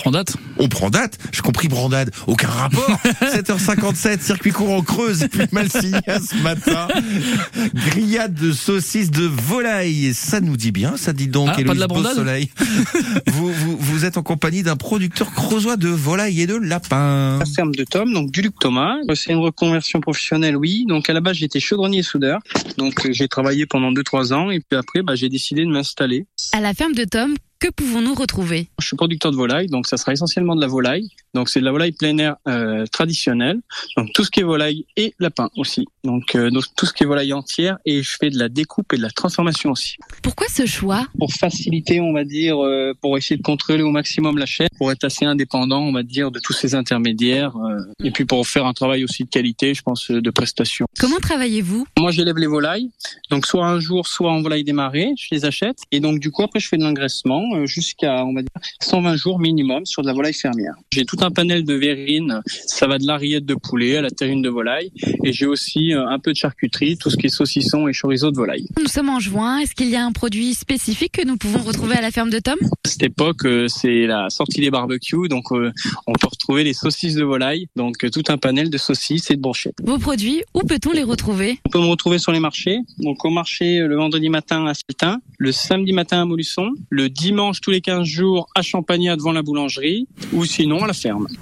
Prends date. On prend date. J'ai compris brandade. Aucun rapport. 7h57, circuit court en Creuse, puis Malsigna ce matin. Grillade de saucisses de volaille. Ça nous dit bien, ça dit donc. Ah, pas de la brandade? Beausoleil. vous, vous, vous êtes en compagnie d'un producteur creusois de volaille et de lapin. La ferme de Tom, donc du Luc Thomas. C'est une reconversion professionnelle, oui. Donc à la base, j'étais chaudronnier soudeur. Donc euh, j'ai travaillé pendant 2-3 ans et puis après, bah, j'ai décidé de m'installer. À la ferme de Tom, que pouvons-nous retrouver? Je suis producteur de volaille, donc ça sera essentiellement de la volaille. Donc c'est de la volaille plein air euh, traditionnelle. Donc tout ce qui est volaille et lapin aussi. Donc, euh, donc tout ce qui est volaille entière et je fais de la découpe et de la transformation aussi. Pourquoi ce choix? Pour faciliter, on va dire, euh, pour essayer de contrôler au maximum la chaîne, pour être assez indépendant, on va dire, de tous ces intermédiaires. et puis pour faire un travail aussi de qualité, je pense, de prestation. Comment travaillez-vous? Moi, j'élève les volailles. Donc, soit un jour, soit en volaille démarrée, je les achète. Et donc, du coup, après, je fais de l'engraissement euh, jusqu'à, on va dire, 120 jours minimum sur de la volaille fermière. J'ai tout un panel de verrines. Ça va de la rillette de poulet à la terrine de volaille. Et j'ai aussi euh, un peu de charcuterie, tout ce qui est saucisson et chorizo de volaille. Nous sommes en juin. Est-ce qu'il y a un produit spécifique que nous pouvons retrouver à la ferme de Tom? À cette époque, euh, c'est la sortie des barbecues. Donc, on peut retrouver les saucisses de volaille. Donc, tout un panel de saucisses et de brochettes. Vos produits, où peut-on les retrouver? On peut me retrouver sur les marchés. Donc au marché le vendredi matin à Celtin, le samedi matin à Molusson, le tous les 15 jours à Champagnat devant la boulangerie ou sinon à la ferme.